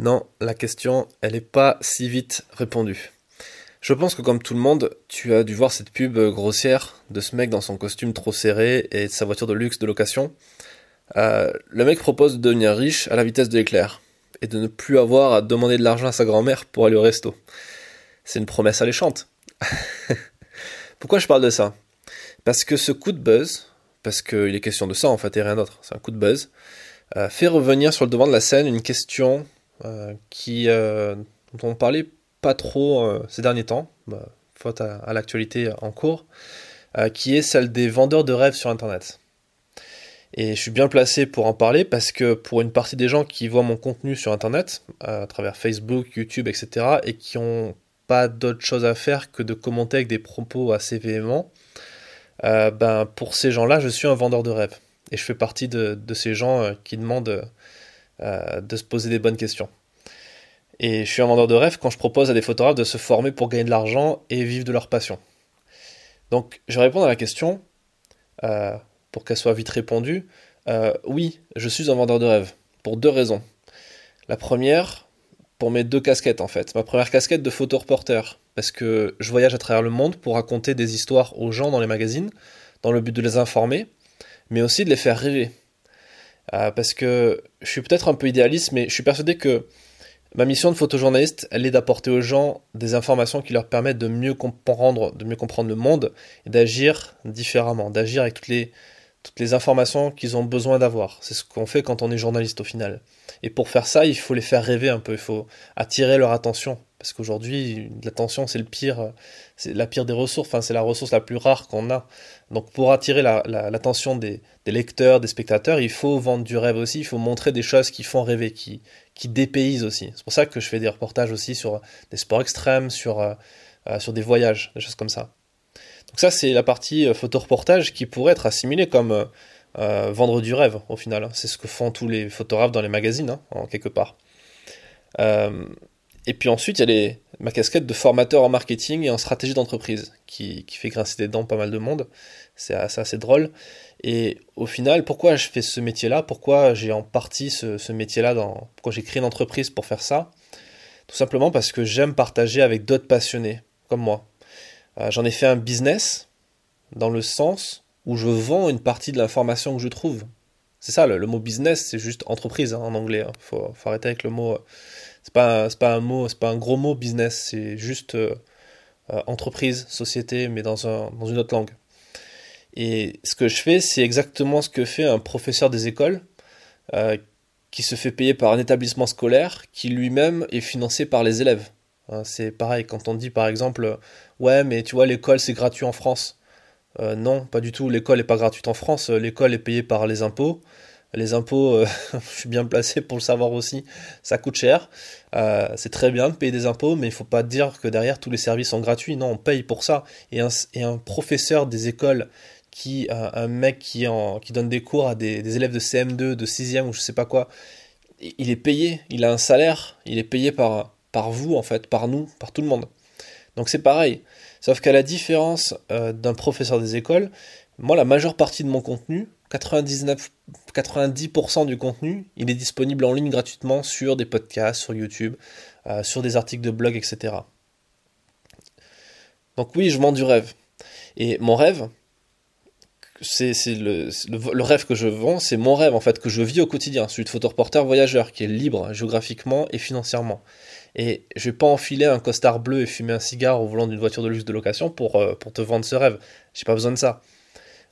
Non, la question, elle n'est pas si vite répondue. Je pense que comme tout le monde, tu as dû voir cette pub grossière de ce mec dans son costume trop serré et de sa voiture de luxe de location. Euh, le mec propose de devenir riche à la vitesse de l'éclair et de ne plus avoir à demander de l'argent à sa grand-mère pour aller au resto. C'est une promesse alléchante. Pourquoi je parle de ça? Parce que ce coup de buzz, parce qu'il est question de ça en fait et rien d'autre, c'est un coup de buzz, euh, fait revenir sur le devant de la scène une question qui, euh, dont on parlait pas trop euh, ces derniers temps, bah, faute à, l'actualité en cours, qui est celle des vendeurs de rêves sur Internet. Et je suis bien placé pour en parler parce que pour une partie des gens qui voient mon contenu sur Internet, à travers Facebook, YouTube, etc., et qui n'ont pas d'autre chose à faire que de commenter avec des propos assez véhéments, ben, pour ces gens-là, je suis un vendeur de rêves. Et je fais partie de, ces gens qui demandent euh, de se poser des bonnes questions. Et je suis un vendeur de rêve quand je propose à des photographes de se former pour gagner de l'argent et vivre de leur passion. Donc je vais répondre à la question, euh, pour qu'elle soit vite répondue. Euh, oui, je suis un vendeur de rêve, pour deux raisons. La première, pour mes deux casquettes en fait. Ma première casquette de photoreporter, parce que je voyage à travers le monde pour raconter des histoires aux gens dans les magazines, dans le but de les informer, mais aussi de les faire rêver. Euh, parce que je suis peut-être un peu idéaliste, mais je suis persuadé que ma mission de photojournaliste, elle est d'apporter aux gens des informations qui leur permettent de mieux comprendre, de mieux comprendre le monde et d'agir différemment, d'agir avec toutes les, toutes les informations qu'ils ont besoin d'avoir. C'est ce qu'on fait quand on est journaliste au final. Et pour faire ça, il faut les faire rêver un peu, il faut attirer leur attention. Parce qu'aujourd'hui, l'attention, c'est le pire, c'est la pire des ressources, enfin, c'est la ressource la plus rare qu'on a. Donc, pour attirer l'attention des, lecteurs, des spectateurs, il faut vendre du rêve aussi, il faut montrer des choses qui font rêver, qui, qui dépaysent aussi. C'est pour ça que je fais des reportages aussi sur des sports extrêmes, sur, euh, euh, sur des voyages, des choses comme ça. Donc, ça, c'est la partie euh, photo-reportage qui pourrait être assimilée comme vendre du rêve, au final. C'est ce que font tous les photographes dans les magazines, hein, en quelque part. Et puis ensuite, il y a ma casquette de formateur en marketing et en stratégie d'entreprise, qui, qui, fait grincer des dents pas mal de monde. C'est assez, assez, drôle. Et au final, pourquoi je fais ce métier-là? Pourquoi j'ai en partie ce, ce métier-là dans, Pourquoi j'ai créé une entreprise pour faire ça? Tout simplement parce que j'aime partager avec d'autres passionnés, comme moi. Euh, J'en ai fait un business, dans le sens où je vends une partie de l'information que je trouve. C'est ça, le, mot business, c'est juste entreprise hein, en anglais. Hein. Faut, arrêter avec le mot c'est pas pas un mot c'est pas un gros mot business c'est juste euh, euh, entreprise société mais dans un dans une autre langue et ce que je fais c'est exactement ce que fait un professeur des écoles euh, qui se fait payer par un établissement scolaire qui lui-même est financé par les élèves hein, c'est pareil quand on dit par exemple ouais mais tu vois l'école c'est gratuit en France non pas du tout l'école n'est pas gratuite en France l'école est payée par les impôts les impôts, euh, je suis bien placé pour le savoir aussi, ça coûte cher. Euh, c'est très bien de payer des impôts, mais il ne faut pas dire que derrière tous les services sont gratuits. Non, on paye pour ça. Et un, professeur des écoles, qui, un, mec qui, donne des cours à des, élèves de CM2, de 6e ou je sais pas quoi, il est payé, il a un salaire, il est payé par vous en fait, par nous, par tout le monde. Donc c'est pareil. Sauf qu'à la différence euh, d'un professeur des écoles, moi la majeure partie de mon contenu, 99, 90% du contenu, il est disponible en ligne gratuitement sur des podcasts, sur YouTube, euh, sur des articles de blog, etc. Donc oui, je vends du rêve. Et mon rêve, c'est le, rêve que je vends, c'est mon rêve en fait, que je vis au quotidien, celui de photoreporter voyageur, qui est libre géographiquement et financièrement. Et je vais pas enfiler un costard bleu et fumer un cigare au volant d'une voiture de luxe de location pour, euh, pour te vendre ce rêve. J'ai pas besoin de ça.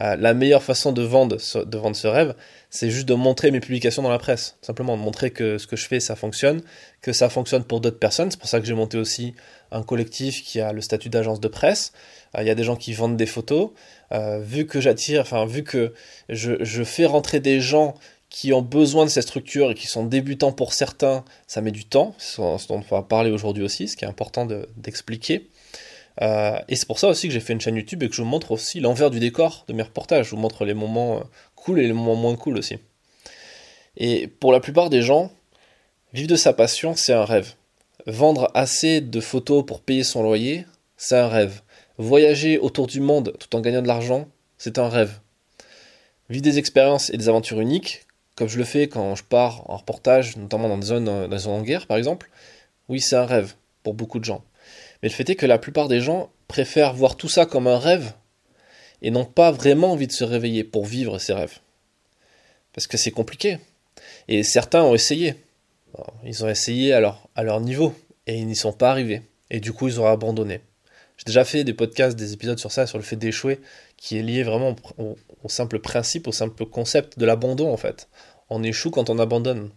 Euh, la meilleure façon de vendre, de vendre ce rêve, c'est juste de montrer mes publications dans la presse. Simplement, de montrer que ce que je fais, ça fonctionne, que ça fonctionne pour d'autres personnes. C'est pour ça que j'ai monté aussi un collectif qui a le statut d'agence de presse. Euh, il y a des gens qui vendent des photos. Vu que j'attire, enfin, vu que je, je fais rentrer des gens qui ont besoin de cette structure et qui sont débutants pour certains, ça met du temps, ce dont on va parler aujourd'hui aussi, ce qui est important d'expliquer. Euh, et c'est pour ça aussi que j'ai fait une chaîne YouTube et que je vous montre aussi l'envers du décor de mes reportages. Je vous montre les moments euh, cool et les moments moins cool aussi. Et pour la plupart des gens, vivre de sa passion, c'est un rêve. Vendre assez de photos pour payer son loyer, c'est un rêve. Voyager autour du monde tout en gagnant de l'argent, c'est un rêve. Vivre des expériences et des aventures uniques, comme je le fais quand je pars en reportage, notamment dans des zones, dans des zones en guerre par exemple, oui, c'est un rêve pour beaucoup de gens. Mais le fait est que la plupart des gens préfèrent voir tout ça comme un rêve et n'ont pas vraiment envie de se réveiller pour vivre ces rêves. Parce que c'est compliqué. Et certains ont essayé. Ils ont essayé à leur, à leur niveau et ils n'y sont pas arrivés. Et du coup, ils ont abandonné. J'ai déjà fait des podcasts, des épisodes sur ça, sur le fait d'échouer, qui est lié vraiment au, simple principe, au simple concept de l'abandon en fait. On échoue quand on abandonne.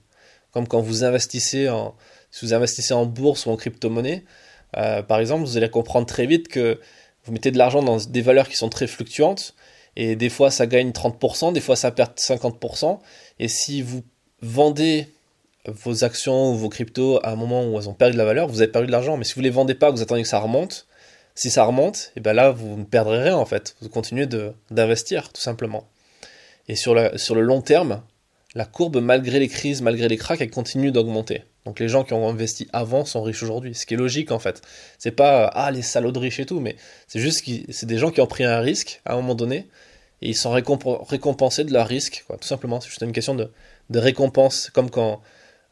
Comme quand vous investissez en, si vous investissez en bourse ou en crypto-monnaie, euh, par exemple, vous allez comprendre très vite que vous mettez de l'argent dans des valeurs qui sont très fluctuantes, et des fois ça gagne 30%, des fois ça perd 50%, et si vous vendez vos actions ou vos cryptos à un moment où elles ont perdu de la valeur, vous avez perdu de l'argent, mais si vous les vendez pas, vous attendez que ça remonte, si ça remonte, et ben là vous ne perdrez rien en fait, vous continuez d'investir tout simplement. Et sur, sur le long terme, la courbe, malgré les crises, malgré les cracks, elle continue d'augmenter. Donc les gens qui ont investi avant sont riches aujourd'hui, ce qui est logique en fait. C'est pas ah les salauds de riches et tout, mais c'est juste que c'est des gens qui ont pris un risque à un moment donné et ils sont récompensés de leur risque, quoi. Tout simplement, c'est juste une question de, récompense, comme quand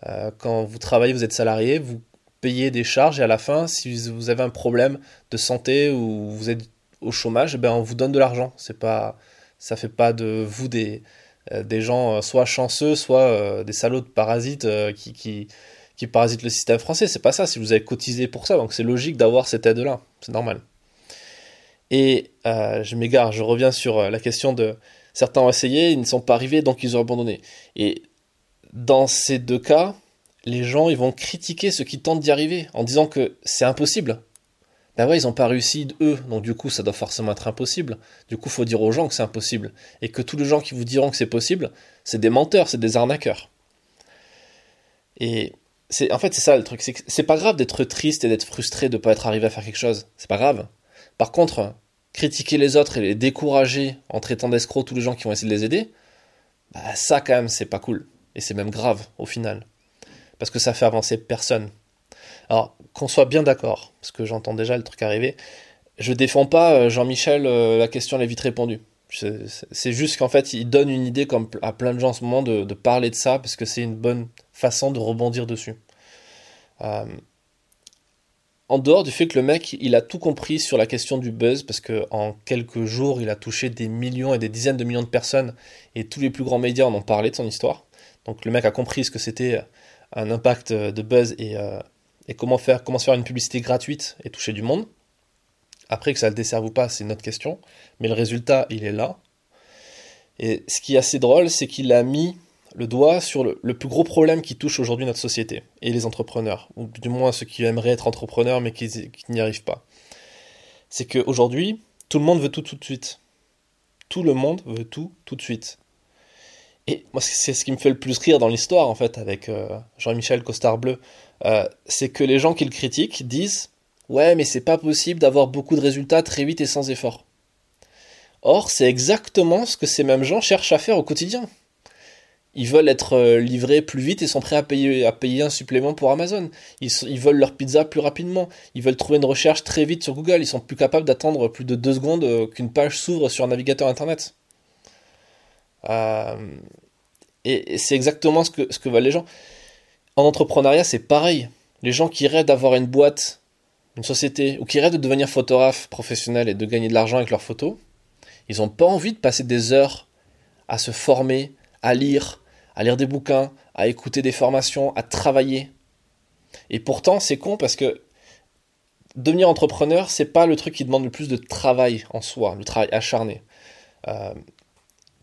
euh, quand vous travaillez, vous êtes salarié, vous payez des charges et à la fin, si vous avez un problème de santé ou vous êtes au chômage, eh ben on vous donne de l'argent. C'est pas, ça fait pas de vous des euh, des gens euh, soit chanceux, soit des salauds de parasites qui, qui qui parasite le système français. C'est pas ça, si vous avez cotisé pour ça, donc c'est logique d'avoir cette aide-là, c'est normal. Et euh, je m'égare, je reviens sur euh, la question de certains ont essayé, ils ne sont pas arrivés, donc ils ont abandonné. Et dans ces deux cas, les gens ils vont critiquer ceux qui tentent d'y arriver en disant que c'est impossible. Ben ouais, ils n'ont pas réussi eux, donc du coup ça doit forcément être impossible. Du coup, faut dire aux gens que c'est impossible. Et que tous les gens qui vous diront que c'est possible, c'est des menteurs, c'est des arnaqueurs. Et en fait c'est ça le truc, c'est pas grave d'être triste et d'être frustré de pas être arrivé à faire quelque chose, c'est pas grave. Par contre, critiquer les autres et les décourager en traitant d'escrocs tous les gens qui vont essayer de les aider, bah ça quand même c'est pas cool et c'est même grave au final parce que ça fait avancer personne. Alors qu'on soit bien d'accord, parce que j'entends déjà le truc arriver, je défends pas euh, Jean-Michel, euh, la question elle est vite répondue. C'est juste qu'en fait, il donne une idée comme à plein de gens en ce moment de, parler de ça parce que c'est une bonne façon de rebondir dessus. Euh, en dehors du fait que le mec, il a tout compris sur la question du buzz, parce que en quelques jours, il a touché des millions et des dizaines de millions de personnes, et tous les plus grands médias en ont parlé de son histoire. Donc le mec a compris ce que c'était un impact de buzz et, et comment faire, faire une publicité gratuite et toucher du monde. Après que ça le desserve ou pas, c'est une autre question, mais le résultat, il est là. Et ce qui est assez drôle, c'est qu'il a mis le doigt sur le, plus gros problème qui touche aujourd'hui notre société et les entrepreneurs, ou du moins ceux qui aimeraient être entrepreneurs mais qui, n'y arrivent pas. C'est qu'aujourd'hui, tout le monde veut tout tout de suite. Tout le monde veut tout tout de suite. Et moi, c'est ce qui me fait le plus rire dans l'histoire, en fait, avec euh, Jean-Michel Costard Bleu. Euh, c'est que les gens qui le critiquent disent Ouais, mais c'est pas possible d'avoir beaucoup de résultats très vite et sans effort. Or, c'est exactement ce que ces mêmes gens cherchent à faire au quotidien ils veulent être euh, livrés plus vite et sont prêts à payer, un supplément pour Amazon. Ils, veulent leur pizza plus rapidement. Ils veulent trouver une recherche très vite sur Google. Ils sont plus capables d'attendre plus de deux secondes euh, qu'une page s'ouvre sur un navigateur internet. Et, c'est exactement ce que veulent les gens. En entrepreneuriat, c'est pareil. Les gens qui rêvent d'avoir une boîte, une société, ou qui rêvent de devenir photographe professionnel et de gagner de l'argent avec leurs photos, ils n'ont pas envie de passer des heures à se former, à lire, à lire des bouquins, à écouter des formations, à travailler. Et pourtant, c'est con parce que devenir entrepreneur, c'est pas le truc qui demande le plus de travail en soi, le travail acharné. Euh,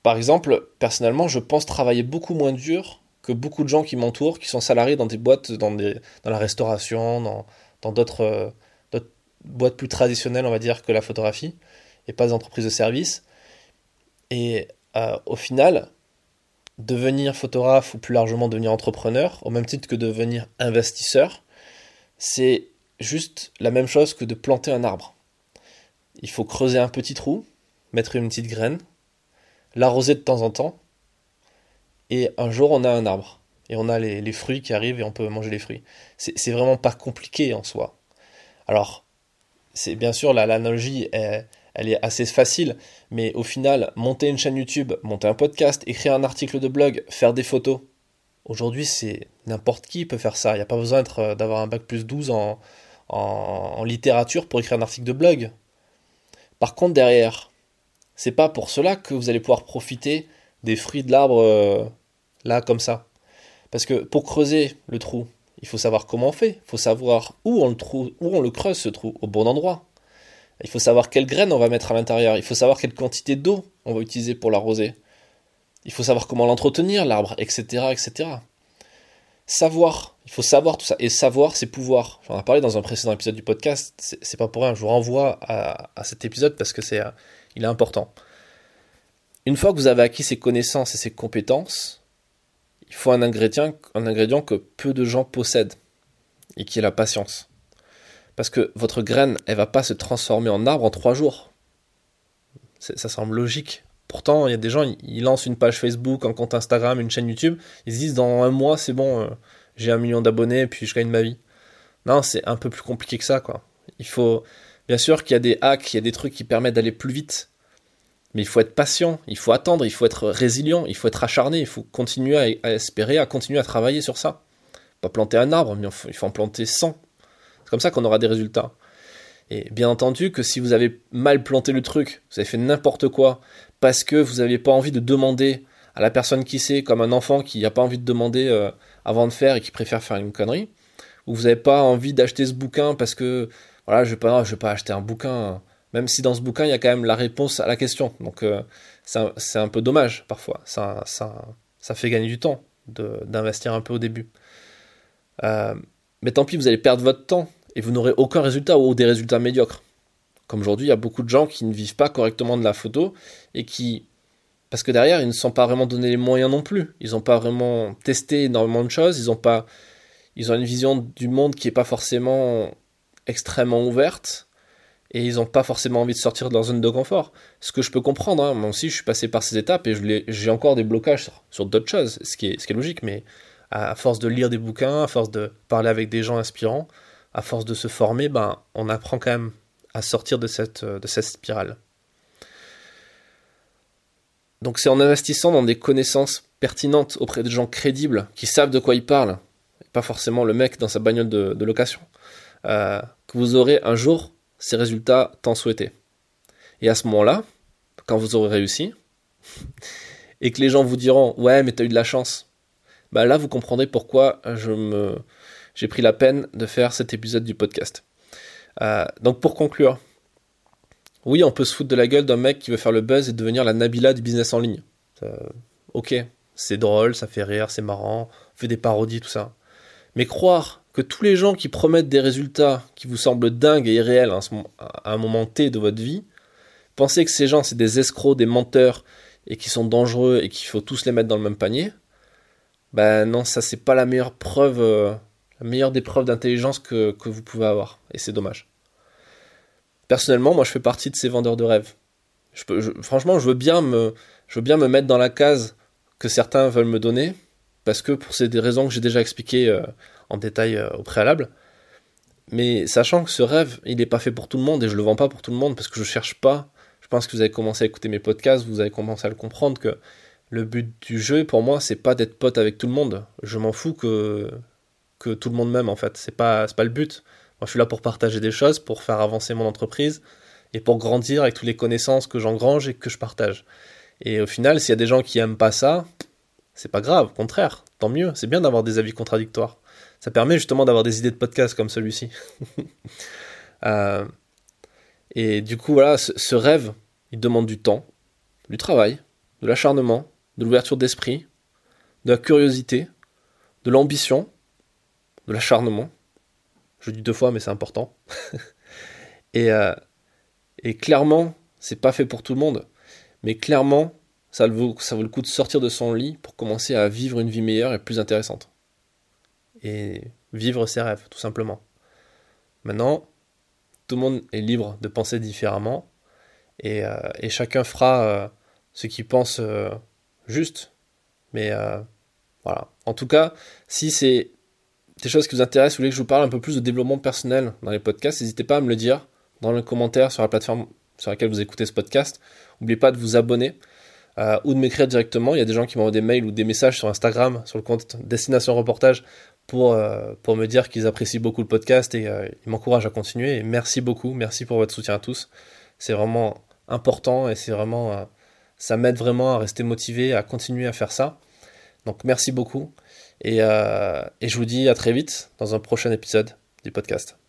par exemple, personnellement, je pense travailler beaucoup moins dur que beaucoup de gens qui m'entourent, qui sont salariés dans des boîtes, dans, la restauration, dans d'autres euh, boîtes plus traditionnelles, on va dire, que la photographie, et pas des entreprises de services. Et euh, au final, devenir photographe ou plus largement devenir entrepreneur, au même titre que devenir investisseur, c'est juste la même chose que de planter un arbre. Il faut creuser un petit trou, mettre une petite graine, l'arroser de temps en temps, et un jour on a un arbre. Et on a les, fruits qui arrivent et on peut manger les fruits. C'est vraiment pas compliqué en soi. Alors, c'est bien sûr, l'analogie, elle, elle est assez facile, mais au final, monter une chaîne YouTube, monter un podcast, écrire un article de blog, faire des photos, aujourd'hui c'est n'importe qui peut faire ça. Il n'y a pas besoin euh, d'avoir un bac plus 12 en, en, littérature pour écrire un article de blog. Par contre, derrière, c'est pas pour cela que vous allez pouvoir profiter des fruits de l'arbre euh, là comme ça. Parce que pour creuser le trou, il faut savoir comment on fait, il faut savoir où on le, où on le creuse ce trou, au bon endroit. Il faut savoir quelle graine on va mettre à l'intérieur, il faut savoir quelle quantité d'eau on va utiliser pour l'arroser. Il faut savoir comment l'entretenir, l'arbre, etc., etc. Savoir, il faut savoir tout ça. Et savoir, c'est pouvoir. J'en ai parlé dans un précédent épisode du podcast, c'est pas pour rien. Je vous renvoie à, cet épisode parce que c'est, euh, il est important. Une fois que vous avez acquis ces connaissances et ces compétences, il faut un ingrédient, que peu de gens possèdent et qui est la patience. Parce que votre graine, elle va pas se transformer en arbre en trois jours. Ça semble logique. Pourtant, il y a des gens, ils lancent une page Facebook, un compte Instagram, une chaîne YouTube, ils se disent dans un mois, c'est bon, euh, j'ai un million d'abonnés, puis je gagne ma vie. Non, c'est un peu plus compliqué que ça, quoi. Il faut, bien sûr qu'il y a des hacks, il y a des trucs qui permettent d'aller plus vite, mais il faut être patient, il faut attendre, il faut être résilient, il faut être acharné, il faut continuer à, espérer, à continuer à travailler sur ça. Pas planter un arbre, mais il faut en planter 100. C'est comme ça qu'on aura des résultats. Et bien entendu que si vous avez mal planté le truc, vous avez fait n'importe quoi, parce que vous n'avez pas envie de demander à la personne qui sait, comme un enfant qui n'a pas envie de demander euh, avant de faire et qui préfère faire une connerie, ou vous n'avez pas envie d'acheter ce bouquin parce que voilà, je ne vais, pas, je vais pas acheter un bouquin, même si dans ce bouquin il y a quand même la réponse à la question. Donc euh, c'est un, peu dommage parfois, ça, fait gagner du temps d'investir un peu au début. Euh, mais tant pis, vous allez perdre votre temps et vous n'aurez aucun résultat ou des résultats médiocres. Comme aujourd'hui, il y a beaucoup de gens qui ne vivent pas correctement de la photo et qui, parce que derrière, ils ne sont pas vraiment donné les moyens non plus. Ils n'ont pas vraiment testé énormément de choses. Ils ont pas, ils ont une vision du monde qui n'est pas forcément extrêmement ouverte et ils n'ont pas forcément envie de sortir de leur zone de confort. Ce que je peux comprendre, hein. moi aussi je suis passé par ces étapes et j'ai encore des blocages sur, d'autres choses, ce qui, est, logique, mais à force de lire des bouquins, à force de parler avec des gens inspirants, à force de se former, ben, on apprend quand même à sortir de cette, spirale. Donc c'est en investissant dans des connaissances pertinentes auprès de gens crédibles, qui savent de quoi ils parlent, pas forcément le mec dans sa bagnole de, location, euh, que vous aurez un jour ces résultats tant souhaités. Et à ce moment-là, quand vous aurez réussi, et que les gens vous diront ouais mais t'as eu de la chance, bah là vous comprendrez pourquoi je me j'ai pris la peine de faire cet épisode du podcast. Euh, donc pour conclure, oui, on peut se foutre de la gueule d'un mec qui veut faire le buzz et devenir la Nabila du business en ligne. Ok, c'est drôle, ça fait rire, c'est marrant, on fait des parodies, tout ça. Mais croire que tous les gens qui promettent des résultats qui vous semblent dingues et irréels à un moment T de votre vie, penser que ces gens c'est des escrocs, des menteurs et qui sont dangereux et qu'il faut tous les mettre dans le même panier, ben non, ça c'est pas la meilleure preuve euh, la meilleure des preuves d'intelligence que, vous pouvez avoir. Et c'est dommage. Personnellement, moi, je fais partie de ces vendeurs de rêves. Je peux, franchement, je veux, bien me, je veux bien me mettre dans la case que certains veulent me donner, parce que pour ces des raisons que j'ai déjà expliquées euh, en détail euh, au préalable. Mais sachant que ce rêve, il n'est pas fait pour tout le monde, et je le vends pas pour tout le monde, parce que je cherche pas. Je pense que vous avez commencé à écouter mes podcasts, vous avez commencé à le comprendre que le but du jeu, pour moi, c'est pas d'être pote avec tout le monde. Je m'en fous que que tout le monde m'aime en fait. C'est pas, pas le but. Moi je suis là pour partager des choses, pour faire avancer mon entreprise et pour grandir avec toutes les connaissances que j'engrange et que je partage. Et au final, s'il y a des gens qui aiment pas ça, c'est pas grave, au contraire, tant mieux. C'est bien d'avoir des avis contradictoires. Ça permet justement d'avoir des idées de podcast comme celui-ci. Euh, et du coup, voilà, ce rêve, il demande du temps, du travail, de l'acharnement, de l'ouverture d'esprit, de la curiosité, de l'ambition, de l'acharnement. Je dis deux fois, mais c'est important. et, euh, et clairement, c'est pas fait pour tout le monde. Mais clairement, ça vaut, ça vaut le coup de sortir de son lit pour commencer à vivre une vie meilleure et plus intéressante. Et vivre ses rêves, tout simplement. Maintenant, tout le monde est libre de penser différemment. Et, euh, et chacun fera euh, ce qu'il pense juste. Mais voilà. En tout cas, si c'est des choses qui vous intéressent, vous voulez que je vous parle un peu plus de développement personnel dans les podcasts, n'hésitez pas à me le dire dans le commentaire sur la plateforme sur laquelle vous écoutez ce podcast. N'oubliez pas de vous abonner euh, ou de m'écrire directement. Il y a des gens qui m'envoient des mails ou des messages sur Instagram, sur le compte Destination Reportage, pour, euh, pour me dire qu'ils apprécient beaucoup le podcast et euh, ils m'encouragent à continuer. Merci beaucoup, merci pour votre soutien à tous. C'est vraiment important et c'est vraiment, ça m'aide vraiment à rester motivé, à continuer à faire ça. Donc merci beaucoup et, et je vous dis à très vite dans un prochain épisode du podcast.